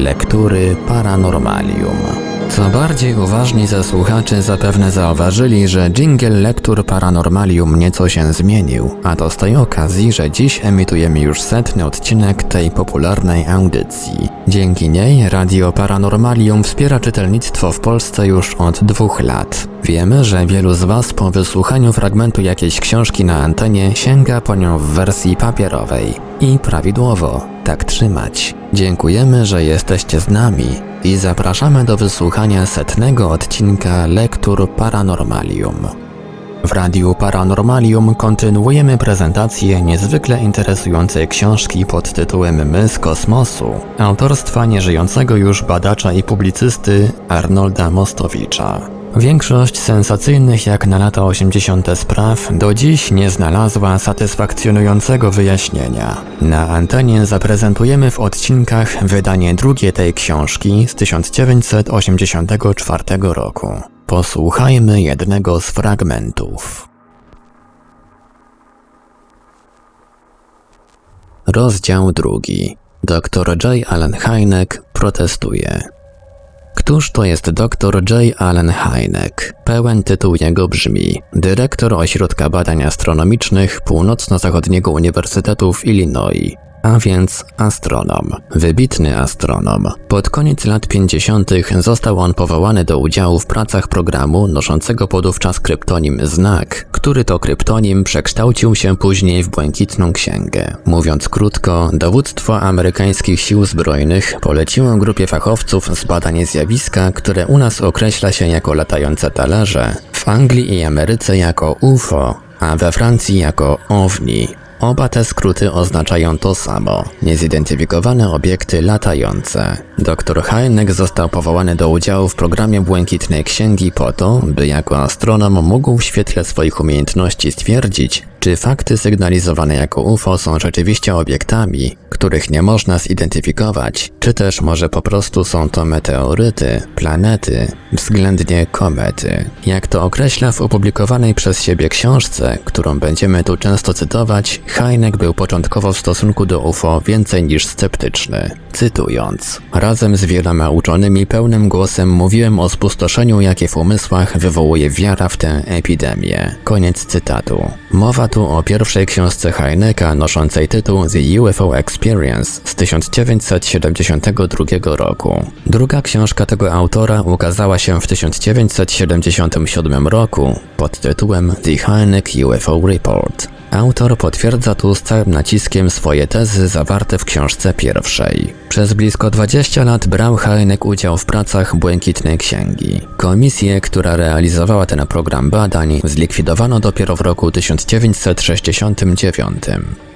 Lektury Paranormalium. Co bardziej uważni ze słuchaczy zapewne zauważyli, że jingle lektur Paranormalium nieco się zmienił, a to z tej okazji, że dziś emitujemy już setny odcinek tej popularnej audycji. Dzięki niej Radio Paranormalium wspiera czytelnictwo w Polsce już od dwóch lat. Wiemy, że wielu z Was po wysłuchaniu fragmentu jakiejś książki na antenie sięga po nią w wersji papierowej. I prawidłowo, tak trzymać. Dziękujemy, że jesteście z nami i zapraszamy do wysłuchania setnego odcinka Lektur Paranormalium. W Radiu Paranormalium kontynuujemy prezentację niezwykle interesującej książki pod tytułem My z kosmosu, autorstwa nieżyjącego już badacza i publicysty Arnolda Mostowicza. Większość sensacyjnych jak na lata 80. spraw do dziś nie znalazła satysfakcjonującego wyjaśnienia. Na antenie zaprezentujemy w odcinkach wydanie drugie tej książki z 1984 roku. Posłuchajmy jednego z fragmentów. Rozdział drugi. Dr J. Allen Hynek protestuje. Któż to jest dr J. Allen Hynek? Pełen tytuł jego brzmi Dyrektor Ośrodka Badań Astronomicznych Północno-Zachodniego Uniwersytetu w Illinois a więc astronom. Wybitny astronom. Pod koniec lat 50. został on powołany do udziału w pracach programu noszącego podówczas kryptonim Znak, który to kryptonim przekształcił się później w Błękitną Księgę. Mówiąc krótko, dowództwo amerykańskich sił zbrojnych poleciło grupie fachowców z badań zjawiska, które u nas określa się jako latające talerze, w Anglii i Ameryce jako UFO, a we Francji jako OVNI. Oba te skróty oznaczają to samo niezidentyfikowane obiekty latające. Dr Heineck został powołany do udziału w programie Błękitnej Księgi po to, by jako astronom mógł w świetle swoich umiejętności stwierdzić, czy fakty sygnalizowane jako UFO są rzeczywiście obiektami, których nie można zidentyfikować, czy też może po prostu są to meteoryty, planety, względnie komety. Jak to określa w opublikowanej przez siebie książce, którą będziemy tu często cytować, Heineck był początkowo w stosunku do UFO więcej niż sceptyczny. Cytując, razem z wieloma uczonymi pełnym głosem mówiłem o spustoszeniu, jakie w umysłach wywołuje wiara w tę epidemię. Koniec cytatu. Mowa tu o pierwszej książce Heineka noszącej tytuł The UFO Experience z 1972 roku. Druga książka tego autora ukazała się w 1977 roku pod tytułem The Heineck UFO Report. Autor potwierdza tu z całym naciskiem swoje tezy zawarte w książce pierwszej. Przez blisko 20 lat brał Heineck udział w pracach Błękitnej Księgi. Komisję, która realizowała ten program badań, zlikwidowano dopiero w roku 1969.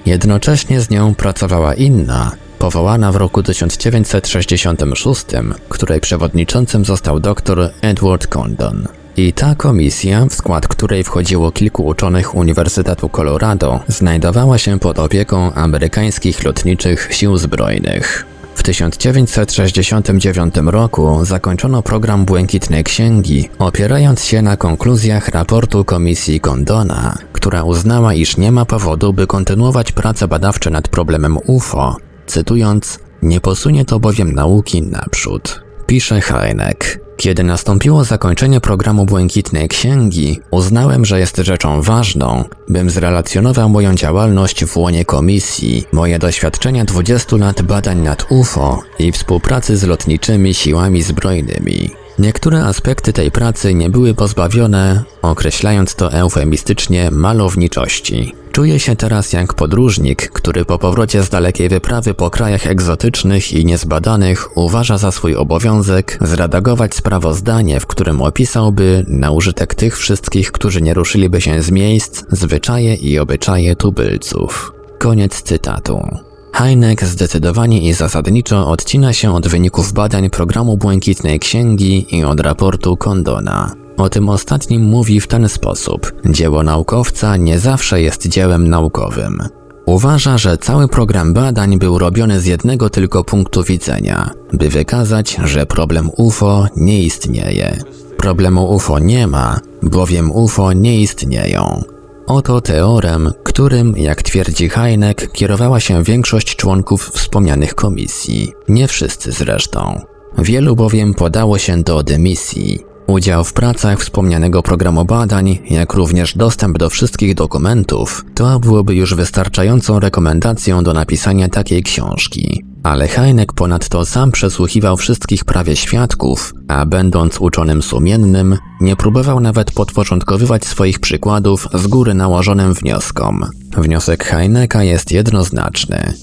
Jednocześnie z nią pracowała inna, powołana w roku 1966, której przewodniczącym został dr Edward Condon. I ta komisja, w skład której wchodziło kilku uczonych Uniwersytetu Colorado, znajdowała się pod opieką amerykańskich lotniczych sił zbrojnych. W 1969 roku zakończono program Błękitnej Księgi, opierając się na konkluzjach raportu Komisji Condona, która uznała, iż nie ma powodu, by kontynuować prace badawcze nad problemem UFO, cytując, nie posunie to bowiem nauki naprzód. Pisze Heineck. Kiedy nastąpiło zakończenie programu Błękitnej Księgi, uznałem, że jest rzeczą ważną, bym zrelacjonował moją działalność w łonie komisji, moje doświadczenia 20 lat badań nad UFO i współpracy z lotniczymi siłami zbrojnymi. Niektóre aspekty tej pracy nie były pozbawione, określając to eufemistycznie, malowniczości. Czuję się teraz jak podróżnik, który po powrocie z dalekiej wyprawy po krajach egzotycznych i niezbadanych uważa za swój obowiązek zredagować sprawozdanie, w którym opisałby, na użytek tych wszystkich, którzy nie ruszyliby się z miejsc, zwyczaje i obyczaje tubylców. Koniec cytatu. Heineck zdecydowanie i zasadniczo odcina się od wyników badań programu Błękitnej Księgi i od raportu Condona. O tym ostatnim mówi w ten sposób: Dzieło naukowca nie zawsze jest dziełem naukowym. Uważa, że cały program badań był robiony z jednego tylko punktu widzenia, by wykazać, że problem UFO nie istnieje. Problemu UFO nie ma, bowiem UFO nie istnieją. Oto teorem, którym, jak twierdzi Heineck, kierowała się większość członków wspomnianych komisji. Nie wszyscy zresztą. Wielu bowiem podało się do dymisji. Udział w pracach wspomnianego programu badań, jak również dostęp do wszystkich dokumentów, to byłoby już wystarczającą rekomendacją do napisania takiej książki. Ale Heineck ponadto sam przesłuchiwał wszystkich prawie świadków, a będąc uczonym sumiennym, nie próbował nawet podporządkowywać swoich przykładów z góry nałożonym wnioskom. Wniosek Heinecka jest jednoznaczny.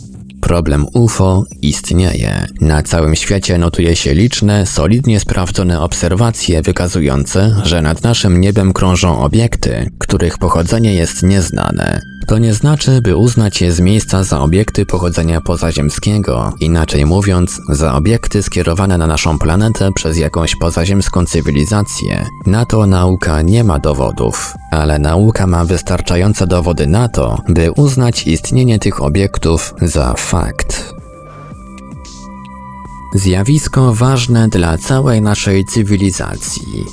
Problem UFO istnieje. Na całym świecie notuje się liczne, solidnie sprawdzone obserwacje wykazujące, że nad naszym niebem krążą obiekty, których pochodzenie jest nieznane. To nie znaczy, by uznać je z miejsca za obiekty pochodzenia pozaziemskiego, inaczej mówiąc, za obiekty skierowane na naszą planetę przez jakąś pozaziemską cywilizację. Na to nauka nie ma dowodów, ale nauka ma wystarczające dowody na to, by uznać istnienie tych obiektów za fakt. Zjawisko ważne dla całej naszej cywilizacji.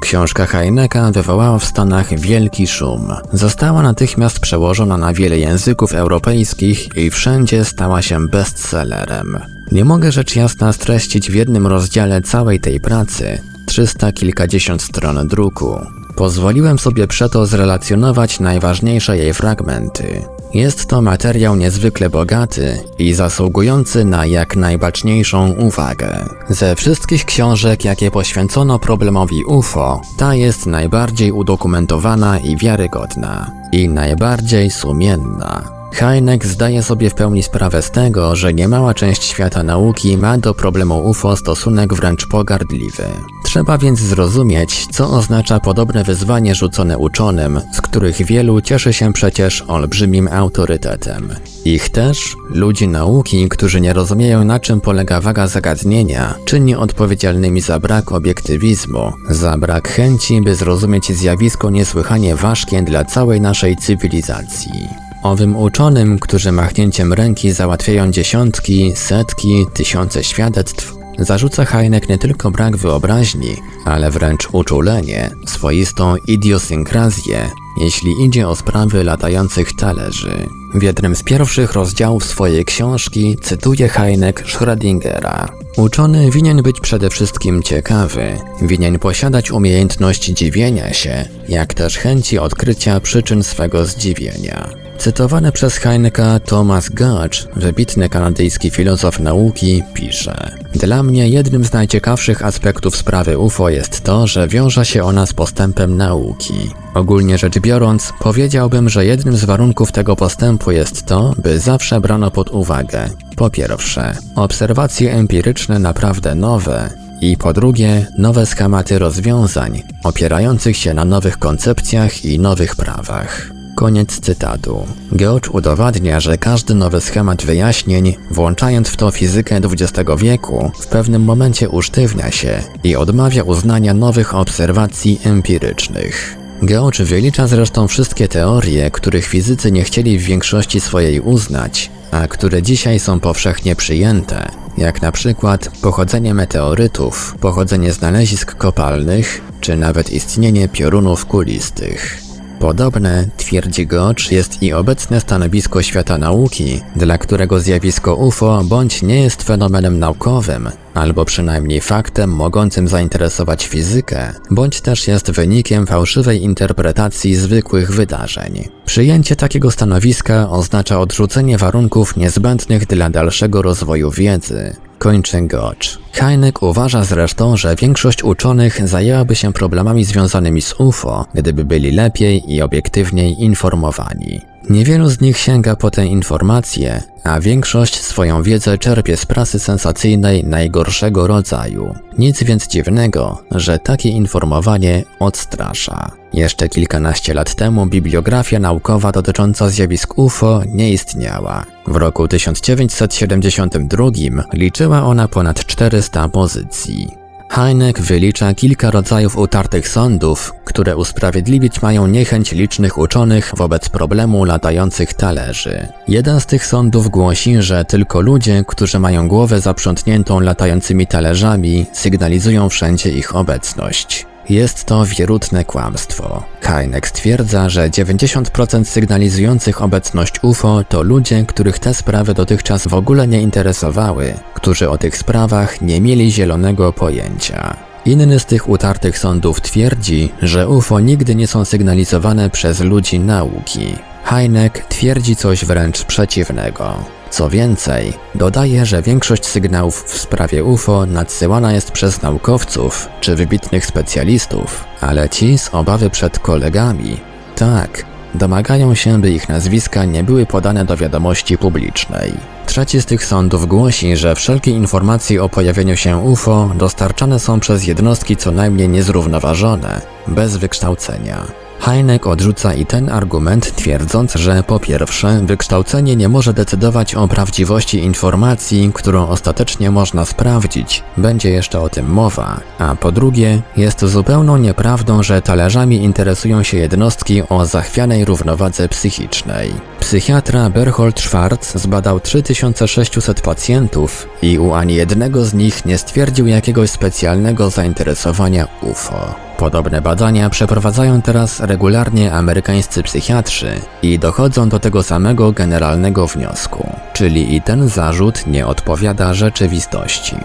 Książka Heineka wywołała w Stanach wielki szum. Została natychmiast przełożona na wiele języków europejskich i wszędzie stała się bestsellerem. Nie mogę rzecz jasna streścić w jednym rozdziale całej tej pracy, trzysta kilkadziesiąt stron druku. Pozwoliłem sobie przeto zrelacjonować najważniejsze jej fragmenty. Jest to materiał niezwykle bogaty i zasługujący na jak najbaczniejszą uwagę. Ze wszystkich książek, jakie poświęcono problemowi UFO, ta jest najbardziej udokumentowana i wiarygodna, i najbardziej sumienna. Heineck zdaje sobie w pełni sprawę z tego, że niemała część świata nauki ma do problemu UFO stosunek wręcz pogardliwy. Trzeba więc zrozumieć, co oznacza podobne wyzwanie rzucone uczonym, z których wielu cieszy się przecież olbrzymim autorytetem. Ich też, ludzi nauki, którzy nie rozumieją na czym polega waga zagadnienia, czyni odpowiedzialnymi za brak obiektywizmu, za brak chęci, by zrozumieć zjawisko niesłychanie ważkie dla całej naszej cywilizacji. Owym uczonym, którzy machnięciem ręki załatwiają dziesiątki, setki, tysiące świadectw, zarzuca Heineck nie tylko brak wyobraźni, ale wręcz uczulenie, swoistą idiosynkrazję, jeśli idzie o sprawy latających talerzy. W jednym z pierwszych rozdziałów swojej książki cytuje Heineck Schrödingera. Uczony winien być przede wszystkim ciekawy, winien posiadać umiejętność dziwienia się, jak też chęci odkrycia przyczyn swego zdziwienia. Cytowany przez Heineka Thomas Gudge, wybitny kanadyjski filozof nauki, pisze Dla mnie jednym z najciekawszych aspektów sprawy UFO jest to, że wiąże się ona z postępem nauki. Ogólnie rzecz biorąc, powiedziałbym, że jednym z warunków tego postępu jest to, by zawsze brano pod uwagę po pierwsze, obserwacje empiryczne naprawdę nowe, i po drugie, nowe schematy rozwiązań, opierających się na nowych koncepcjach i nowych prawach. Koniec cytatu. George udowadnia, że każdy nowy schemat wyjaśnień, włączając w to fizykę XX wieku, w pewnym momencie usztywnia się i odmawia uznania nowych obserwacji empirycznych. George wylicza zresztą wszystkie teorie, których fizycy nie chcieli w większości swojej uznać, a które dzisiaj są powszechnie przyjęte, jak na przykład pochodzenie meteorytów, pochodzenie znalezisk kopalnych, czy nawet istnienie piorunów kulistych. Podobne, twierdzi Gotch, jest i obecne stanowisko świata nauki, dla którego zjawisko UFO bądź nie jest fenomenem naukowym, albo przynajmniej faktem mogącym zainteresować fizykę, bądź też jest wynikiem fałszywej interpretacji zwykłych wydarzeń. Przyjęcie takiego stanowiska oznacza odrzucenie warunków niezbędnych dla dalszego rozwoju wiedzy, kończy Gotch. Heineck uważa zresztą, że większość uczonych zajęłaby się problemami związanymi z UFO, gdyby byli lepiej i obiektywniej informowani. Niewielu z nich sięga po te informacje, a większość swoją wiedzę czerpie z prasy sensacyjnej najgorszego rodzaju. Nic więc dziwnego, że takie informowanie odstrasza. Jeszcze kilkanaście lat temu bibliografia naukowa dotycząca zjawisk UFO nie istniała. W roku 1972 liczyła ona ponad 400 pozycji. Heineck wylicza kilka rodzajów utartych sądów, które usprawiedliwić mają niechęć licznych uczonych wobec problemu latających talerzy. Jeden z tych sądów głosi, że tylko ludzie, którzy mają głowę zaprzątniętą latającymi talerzami, sygnalizują wszędzie ich obecność. Jest to wierutne kłamstwo. Heineck stwierdza, że 90% sygnalizujących obecność UFO to ludzie, których te sprawy dotychczas w ogóle nie interesowały, którzy o tych sprawach nie mieli zielonego pojęcia. Inny z tych utartych sądów twierdzi, że UFO nigdy nie są sygnalizowane przez ludzi nauki. Heineck twierdzi coś wręcz przeciwnego. Co więcej, dodaje, że większość sygnałów w sprawie UFO nadsyłana jest przez naukowców czy wybitnych specjalistów, ale ci z obawy przed kolegami, tak, domagają się, by ich nazwiska nie były podane do wiadomości publicznej. Trzeci z tych sądów głosi, że wszelkie informacje o pojawieniu się UFO dostarczane są przez jednostki co najmniej niezrównoważone, bez wykształcenia. Heineck odrzuca i ten argument, twierdząc, że po pierwsze, wykształcenie nie może decydować o prawdziwości informacji, którą ostatecznie można sprawdzić, będzie jeszcze o tym mowa, a po drugie, jest zupełną nieprawdą, że talerzami interesują się jednostki o zachwianej równowadze psychicznej. Psychiatra Berhold Schwarz zbadał 3600 pacjentów i u ani jednego z nich nie stwierdził jakiegoś specjalnego zainteresowania UFO. Podobne badania przeprowadzają teraz regularnie amerykańscy psychiatrzy i dochodzą do tego samego generalnego wniosku, czyli i ten zarzut nie odpowiada rzeczywistości.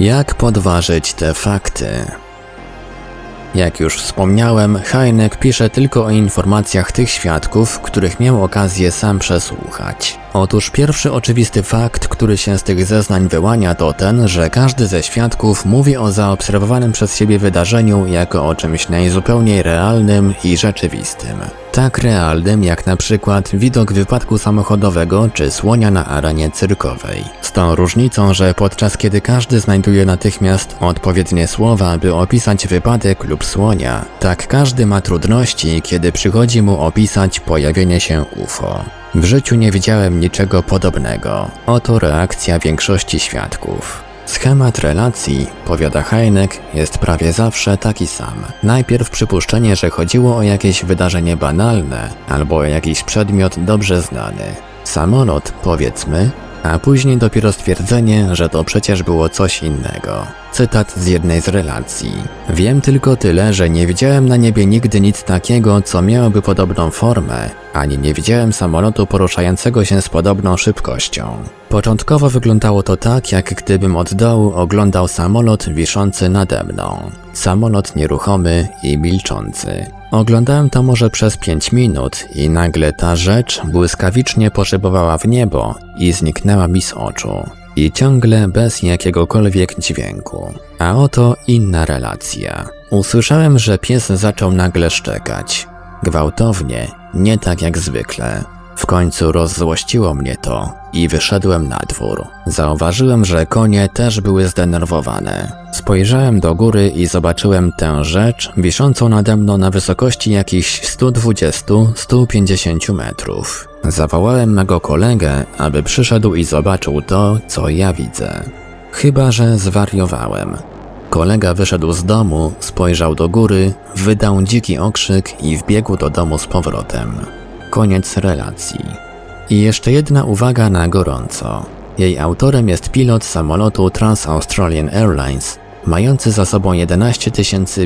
Jak podważyć te fakty? Jak już wspomniałem, Heineck pisze tylko o informacjach tych świadków, których miał okazję sam przesłuchać. Otóż pierwszy oczywisty fakt, który się z tych zeznań wyłania, to ten, że każdy ze świadków mówi o zaobserwowanym przez siebie wydarzeniu jako o czymś najzupełniej realnym i rzeczywistym. Tak realnym jak na przykład widok wypadku samochodowego czy słonia na arenie cyrkowej. Z tą różnicą, że podczas kiedy każdy znajduje natychmiast odpowiednie słowa, by opisać wypadek lub słonia, tak każdy ma trudności, kiedy przychodzi mu opisać pojawienie się UFO. W życiu nie widziałem niczego podobnego. Oto reakcja większości świadków. Schemat relacji, powiada Heineck, jest prawie zawsze taki sam. Najpierw przypuszczenie, że chodziło o jakieś wydarzenie banalne albo o jakiś przedmiot dobrze znany. Samolot, powiedzmy, a później dopiero stwierdzenie, że to przecież było coś innego. Cytat z jednej z relacji. Wiem tylko tyle, że nie widziałem na niebie nigdy nic takiego, co miałoby podobną formę, ani nie widziałem samolotu poruszającego się z podobną szybkością. Początkowo wyglądało to tak, jak gdybym od dołu oglądał samolot wiszący nade mną. Samolot nieruchomy i milczący. Oglądałem to może przez pięć minut i nagle ta rzecz błyskawicznie poszybowała w niebo i zniknęła mi z oczu. I ciągle bez jakiegokolwiek dźwięku. A oto inna relacja. Usłyszałem, że pies zaczął nagle szczekać. Gwałtownie, nie tak jak zwykle. W końcu rozzłościło mnie to i wyszedłem na dwór. Zauważyłem, że konie też były zdenerwowane. Spojrzałem do góry i zobaczyłem tę rzecz wiszącą nade mną na wysokości jakichś 120-150 metrów. Zawołałem mego kolegę, aby przyszedł i zobaczył to, co ja widzę. Chyba, że zwariowałem. Kolega wyszedł z domu, spojrzał do góry, wydał dziki okrzyk i wbiegł do domu z powrotem. Koniec relacji. I jeszcze jedna uwaga na gorąco. Jej autorem jest pilot samolotu Trans-Australian Airlines, mający za sobą 11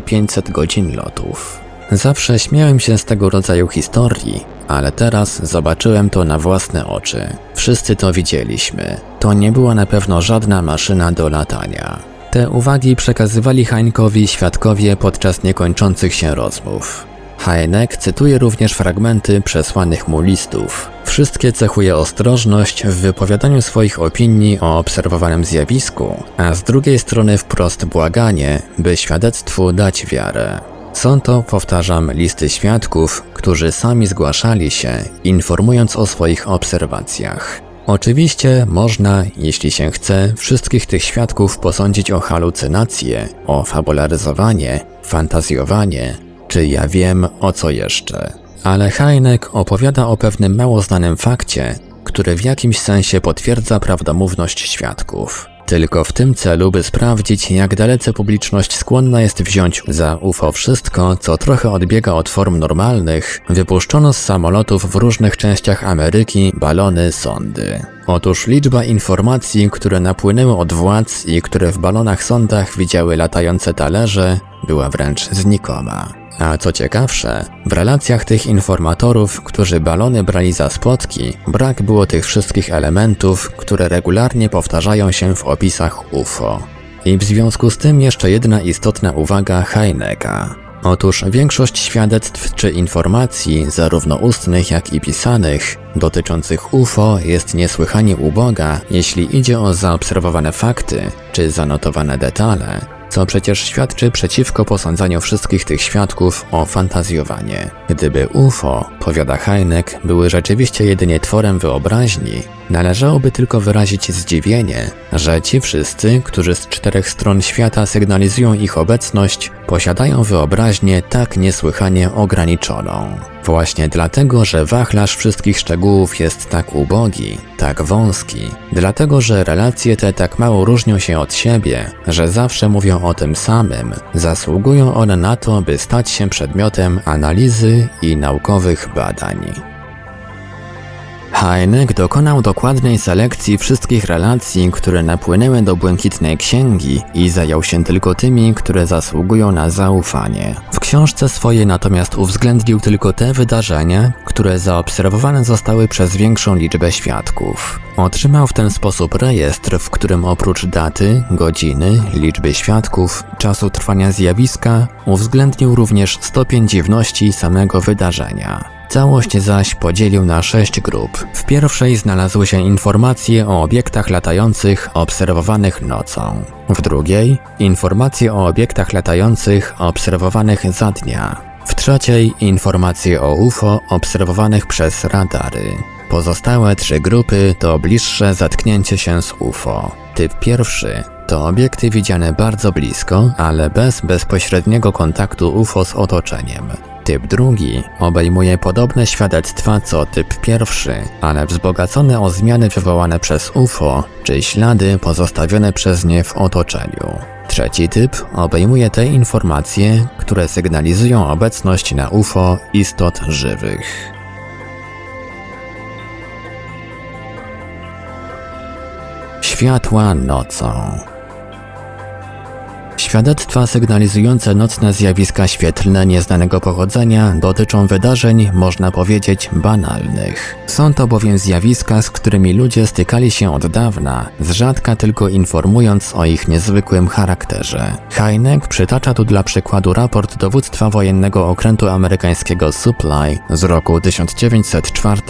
500 godzin lotów. Zawsze śmiałem się z tego rodzaju historii, ale teraz zobaczyłem to na własne oczy. Wszyscy to widzieliśmy. To nie była na pewno żadna maszyna do latania. Te uwagi przekazywali Hańkowi świadkowie podczas niekończących się rozmów. Heineck cytuje również fragmenty przesłanych mu listów. Wszystkie cechuje ostrożność w wypowiadaniu swoich opinii o obserwowanym zjawisku, a z drugiej strony wprost błaganie, by świadectwu dać wiarę. Są to, powtarzam, listy świadków, którzy sami zgłaszali się, informując o swoich obserwacjach. Oczywiście można, jeśli się chce, wszystkich tych świadków posądzić o halucynacje, o fabularyzowanie, fantazjowanie, czy ja wiem o co jeszcze. Ale Heineck opowiada o pewnym mało znanym fakcie, który w jakimś sensie potwierdza prawdomówność świadków. Tylko w tym celu, by sprawdzić, jak dalece publiczność skłonna jest wziąć za UFO wszystko, co trochę odbiega od form normalnych, wypuszczono z samolotów w różnych częściach Ameryki balony sondy. Otóż liczba informacji, które napłynęły od władz i które w balonach sondach widziały latające talerze, była wręcz znikoma. A co ciekawsze, w relacjach tych informatorów, którzy balony brali za spotki, brak było tych wszystkich elementów, które regularnie powtarzają się w opisach UFO. I w związku z tym jeszcze jedna istotna uwaga Heineka. Otóż większość świadectw czy informacji, zarówno ustnych jak i pisanych, dotyczących UFO jest niesłychanie uboga, jeśli idzie o zaobserwowane fakty czy zanotowane detale, co przecież świadczy przeciwko posądzaniu wszystkich tych świadków o fantazjowanie. Gdyby UFO, powiada Heineck, były rzeczywiście jedynie tworem wyobraźni, należałoby tylko wyrazić zdziwienie, że ci wszyscy, którzy z czterech stron świata sygnalizują ich obecność, posiadają wyobraźnię tak niesłychanie ograniczoną. Właśnie dlatego, że wachlarz wszystkich szczegółów jest tak ubogi, tak wąski, dlatego, że relacje te tak mało różnią się od siebie, że zawsze mówią o tym samym, zasługują one na to, by stać się przedmiotem analizy i naukowych badań. Heineck dokonał dokładnej selekcji wszystkich relacji, które napłynęły do Błękitnej Księgi i zajął się tylko tymi, które zasługują na zaufanie. W książce swojej natomiast uwzględnił tylko te wydarzenia, które zaobserwowane zostały przez większą liczbę świadków. Otrzymał w ten sposób rejestr, w którym oprócz daty, godziny, liczby świadków, czasu trwania zjawiska, uwzględnił również stopień dziwności samego wydarzenia. Całość zaś podzielił na sześć grup. W pierwszej znalazły się informacje o obiektach latających obserwowanych nocą. W drugiej informacje o obiektach latających obserwowanych za dnia. W trzeciej informacje o UFO obserwowanych przez radary. Pozostałe trzy grupy to bliższe zatknięcie się z UFO. Typ pierwszy to obiekty widziane bardzo blisko, ale bez bezpośredniego kontaktu UFO z otoczeniem. Typ drugi obejmuje podobne świadectwa co typ pierwszy, ale wzbogacone o zmiany wywołane przez UFO czy ślady pozostawione przez nie w otoczeniu. Trzeci typ obejmuje te informacje, które sygnalizują obecność na UFO istot żywych. Światła nocą. Świadectwa sygnalizujące nocne zjawiska świetlne nieznanego pochodzenia dotyczą wydarzeń, można powiedzieć, banalnych. Są to bowiem zjawiska, z którymi ludzie stykali się od dawna, z rzadka tylko informując o ich niezwykłym charakterze. Heineck przytacza tu dla przykładu raport dowództwa wojennego okrętu amerykańskiego Supply z roku 1904.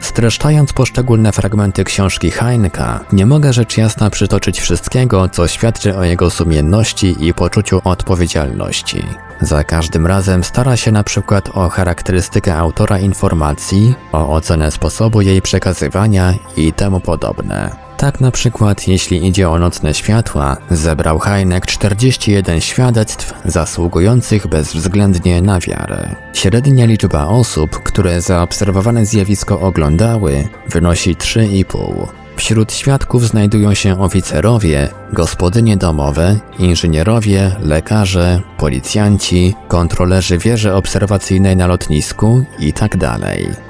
Streszczając poszczególne fragmenty książki Heineka, nie mogę rzecz jasna przytoczyć wszystkiego, co świadczy o jego sumienności i poczuciu odpowiedzialności. Za każdym razem stara się na przykład o charakterystykę autora informacji, o ocenę sposobu jej przekazywania i temu podobne. Tak na przykład, jeśli idzie o nocne światła, zebrał Heineck 41 świadectw zasługujących bezwzględnie na wiarę. Średnia liczba osób, które zaobserwowane zjawisko oglądały, wynosi 3,5. Wśród świadków znajdują się oficerowie, gospodynie domowe, inżynierowie, lekarze, policjanci, kontrolerzy wieży obserwacyjnej na lotnisku itd. Tak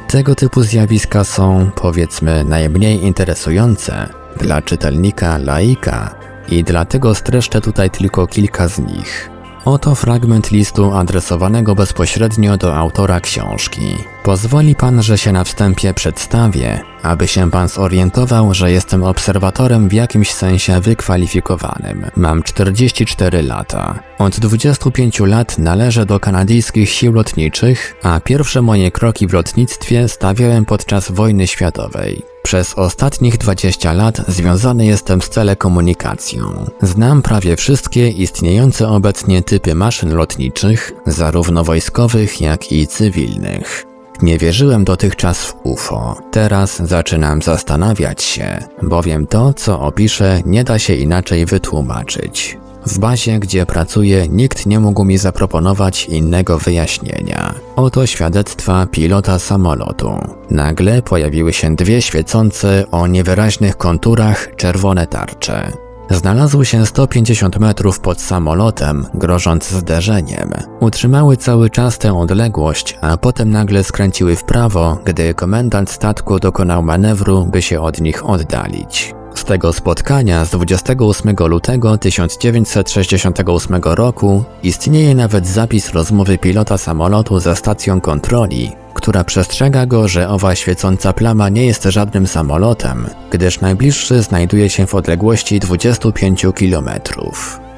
Tego typu zjawiska są, powiedzmy, najmniej interesujące dla czytelnika laika i dlatego streszczę tutaj tylko kilka z nich. Oto fragment listu adresowanego bezpośrednio do autora książki. Pozwoli pan, że się na wstępie przedstawię, aby się pan zorientował, że jestem obserwatorem w jakimś sensie wykwalifikowanym. Mam 44 lata. Od 25 lat należę do kanadyjskich sił lotniczych, a pierwsze moje kroki w lotnictwie stawiałem podczas wojny światowej. Przez ostatnich 20 lat związany jestem z telekomunikacją. Znam prawie wszystkie istniejące obecnie typy maszyn lotniczych, zarówno wojskowych, jak i cywilnych. Nie wierzyłem dotychczas w UFO. Teraz zaczynam zastanawiać się, bowiem to, co opiszę, nie da się inaczej wytłumaczyć. W bazie, gdzie pracuję, nikt nie mógł mi zaproponować innego wyjaśnienia. Oto świadectwa pilota samolotu. Nagle pojawiły się dwie świecące o niewyraźnych konturach czerwone tarcze. Znalazł się 150 metrów pod samolotem, grożąc zderzeniem. Utrzymały cały czas tę odległość, a potem nagle skręciły w prawo, gdy komendant statku dokonał manewru, by się od nich oddalić. Tego spotkania z 28 lutego 1968 roku istnieje nawet zapis rozmowy pilota samolotu ze stacją kontroli, która przestrzega go, że owa świecąca plama nie jest żadnym samolotem, gdyż najbliższy znajduje się w odległości 25 km.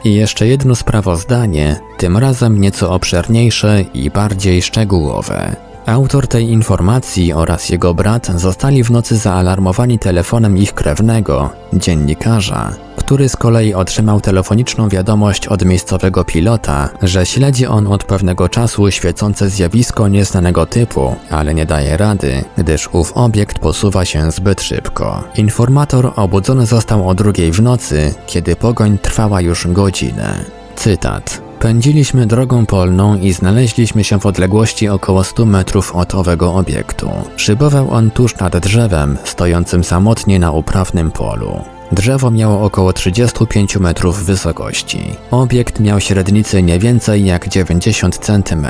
I jeszcze jedno sprawozdanie, tym razem nieco obszerniejsze i bardziej szczegółowe. Autor tej informacji oraz jego brat zostali w nocy zaalarmowani telefonem ich krewnego, dziennikarza, który z kolei otrzymał telefoniczną wiadomość od miejscowego pilota, że śledzi on od pewnego czasu świecące zjawisko nieznanego typu, ale nie daje rady, gdyż ów obiekt posuwa się zbyt szybko. Informator obudzony został o drugiej w nocy, kiedy pogoń trwała już godzinę. Cytat. Pędziliśmy drogą polną i znaleźliśmy się w odległości około 100 metrów od owego obiektu. Szybował on tuż nad drzewem, stojącym samotnie na uprawnym polu. Drzewo miało około 35 metrów wysokości. Obiekt miał średnicy nie więcej jak 90 cm.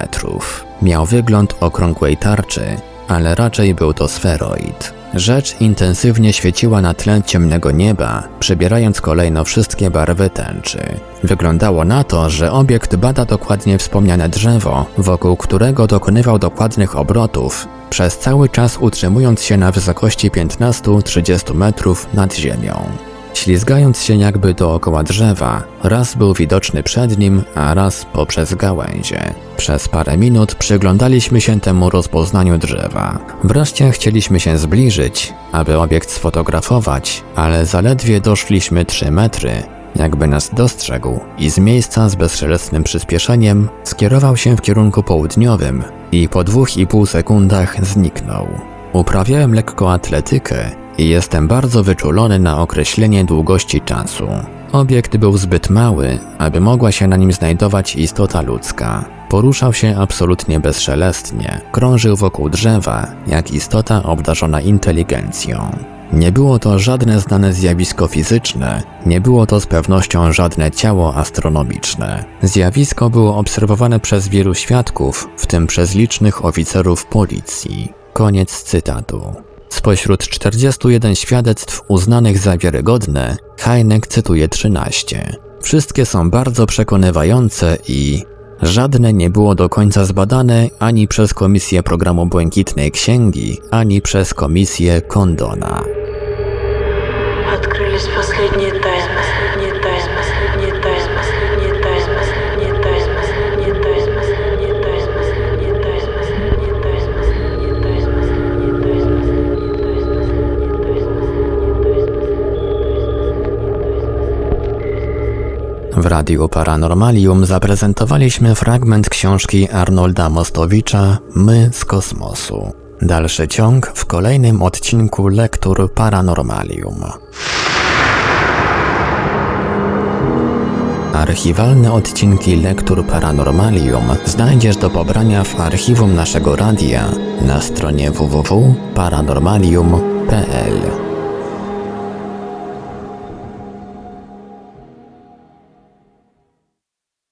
Miał wygląd okrągłej tarczy, ale raczej był to sferoid. Rzecz intensywnie świeciła na tle ciemnego nieba, przybierając kolejno wszystkie barwy tęczy. Wyglądało na to, że obiekt bada dokładnie wspomniane drzewo, wokół którego dokonywał dokładnych obrotów, przez cały czas utrzymując się na wysokości 15-30 metrów nad ziemią. Ślizgając się jakby dookoła drzewa, raz był widoczny przed nim, a raz poprzez gałęzie. Przez parę minut przyglądaliśmy się temu rozpoznaniu drzewa. Wreszcie chcieliśmy się zbliżyć, aby obiekt sfotografować, ale zaledwie doszliśmy 3 metry, jakby nas dostrzegł i z miejsca z bezszelestnym przyspieszeniem skierował się w kierunku południowym i po dwóch i pół sekundach zniknął. Uprawiałem lekko atletykę jestem bardzo wyczulony na określenie długości czasu. Obiekt był zbyt mały, aby mogła się na nim znajdować istota ludzka. Poruszał się absolutnie bezszelestnie, krążył wokół drzewa, jak istota obdarzona inteligencją. Nie było to żadne znane zjawisko fizyczne, nie było to z pewnością żadne ciało astronomiczne. Zjawisko było obserwowane przez wielu świadków, w tym przez licznych oficerów policji. Koniec cytatu. Spośród 41 świadectw uznanych za wiarygodne, Heineck cytuje 13. Wszystkie są bardzo przekonywające i żadne nie było do końca zbadane ani przez Komisję Programu Błękitnej Księgi, ani przez Komisję Kondona. W Radiu Paranormalium zaprezentowaliśmy fragment książki Arnolda Mostowicza My z kosmosu. Dalszy ciąg w kolejnym odcinku Lektur Paranormalium. Archiwalne odcinki Lektur Paranormalium znajdziesz do pobrania w archiwum naszego radia na stronie www.paranormalium.pl.